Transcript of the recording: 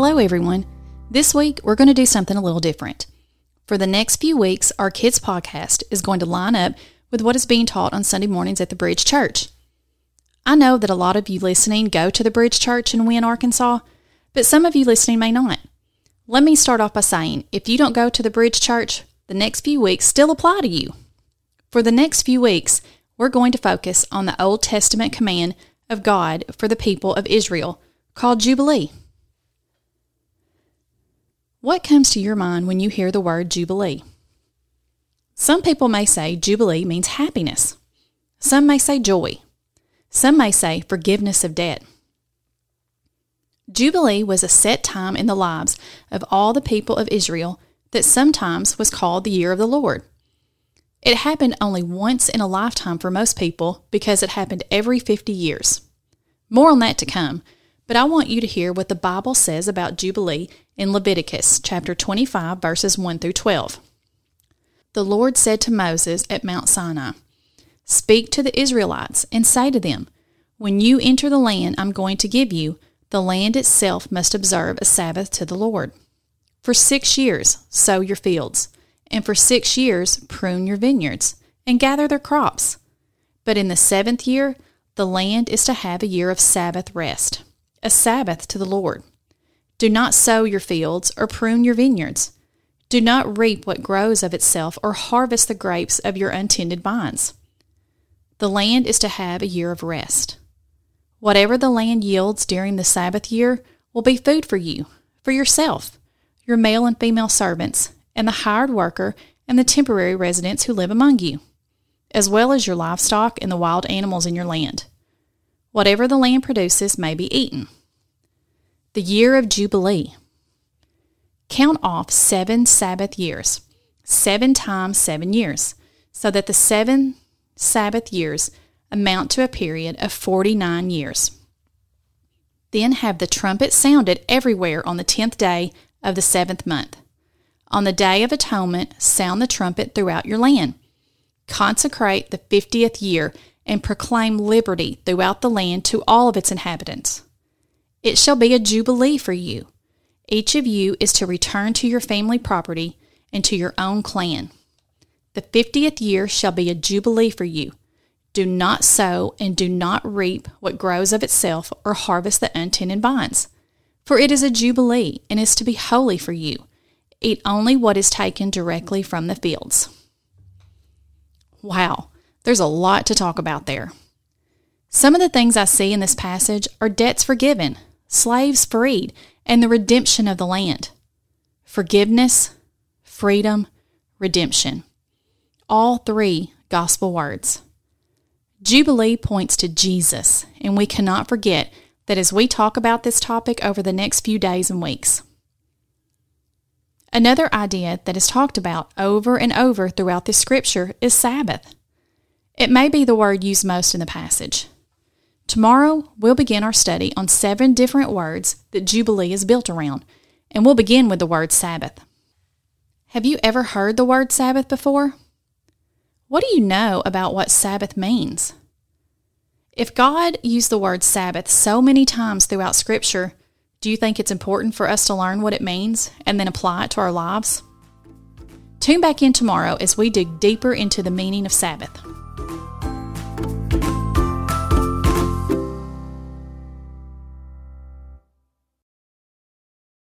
Hello, everyone. This week, we're going to do something a little different. For the next few weeks, our kids' podcast is going to line up with what is being taught on Sunday mornings at the Bridge Church. I know that a lot of you listening go to the Bridge Church in Wynne, Arkansas, but some of you listening may not. Let me start off by saying if you don't go to the Bridge Church, the next few weeks still apply to you. For the next few weeks, we're going to focus on the Old Testament command of God for the people of Israel called Jubilee. What comes to your mind when you hear the word Jubilee? Some people may say Jubilee means happiness. Some may say joy. Some may say forgiveness of debt. Jubilee was a set time in the lives of all the people of Israel that sometimes was called the year of the Lord. It happened only once in a lifetime for most people because it happened every 50 years. More on that to come, but I want you to hear what the Bible says about Jubilee in Leviticus chapter 25, verses 1 through 12. The Lord said to Moses at Mount Sinai, Speak to the Israelites and say to them, When you enter the land I'm going to give you, the land itself must observe a Sabbath to the Lord. For six years sow your fields, and for six years prune your vineyards, and gather their crops. But in the seventh year, the land is to have a year of Sabbath rest a Sabbath to the Lord. Do not sow your fields or prune your vineyards. Do not reap what grows of itself or harvest the grapes of your untended vines. The land is to have a year of rest. Whatever the land yields during the Sabbath year will be food for you, for yourself, your male and female servants, and the hired worker and the temporary residents who live among you, as well as your livestock and the wild animals in your land. Whatever the land produces may be eaten. The year of Jubilee. Count off seven Sabbath years, seven times seven years, so that the seven Sabbath years amount to a period of 49 years. Then have the trumpet sounded everywhere on the tenth day of the seventh month. On the day of atonement, sound the trumpet throughout your land. Consecrate the fiftieth year and proclaim liberty throughout the land to all of its inhabitants. It shall be a jubilee for you. Each of you is to return to your family property and to your own clan. The fiftieth year shall be a jubilee for you. Do not sow and do not reap what grows of itself or harvest the untended vines. For it is a jubilee and is to be holy for you. Eat only what is taken directly from the fields. Wow. There's a lot to talk about there. Some of the things I see in this passage are debts forgiven, slaves freed, and the redemption of the land. Forgiveness, freedom, redemption. All three gospel words. Jubilee points to Jesus, and we cannot forget that as we talk about this topic over the next few days and weeks. Another idea that is talked about over and over throughout this scripture is Sabbath. It may be the word used most in the passage. Tomorrow, we'll begin our study on seven different words that Jubilee is built around, and we'll begin with the word Sabbath. Have you ever heard the word Sabbath before? What do you know about what Sabbath means? If God used the word Sabbath so many times throughout Scripture, do you think it's important for us to learn what it means and then apply it to our lives? Tune back in tomorrow as we dig deeper into the meaning of Sabbath thank you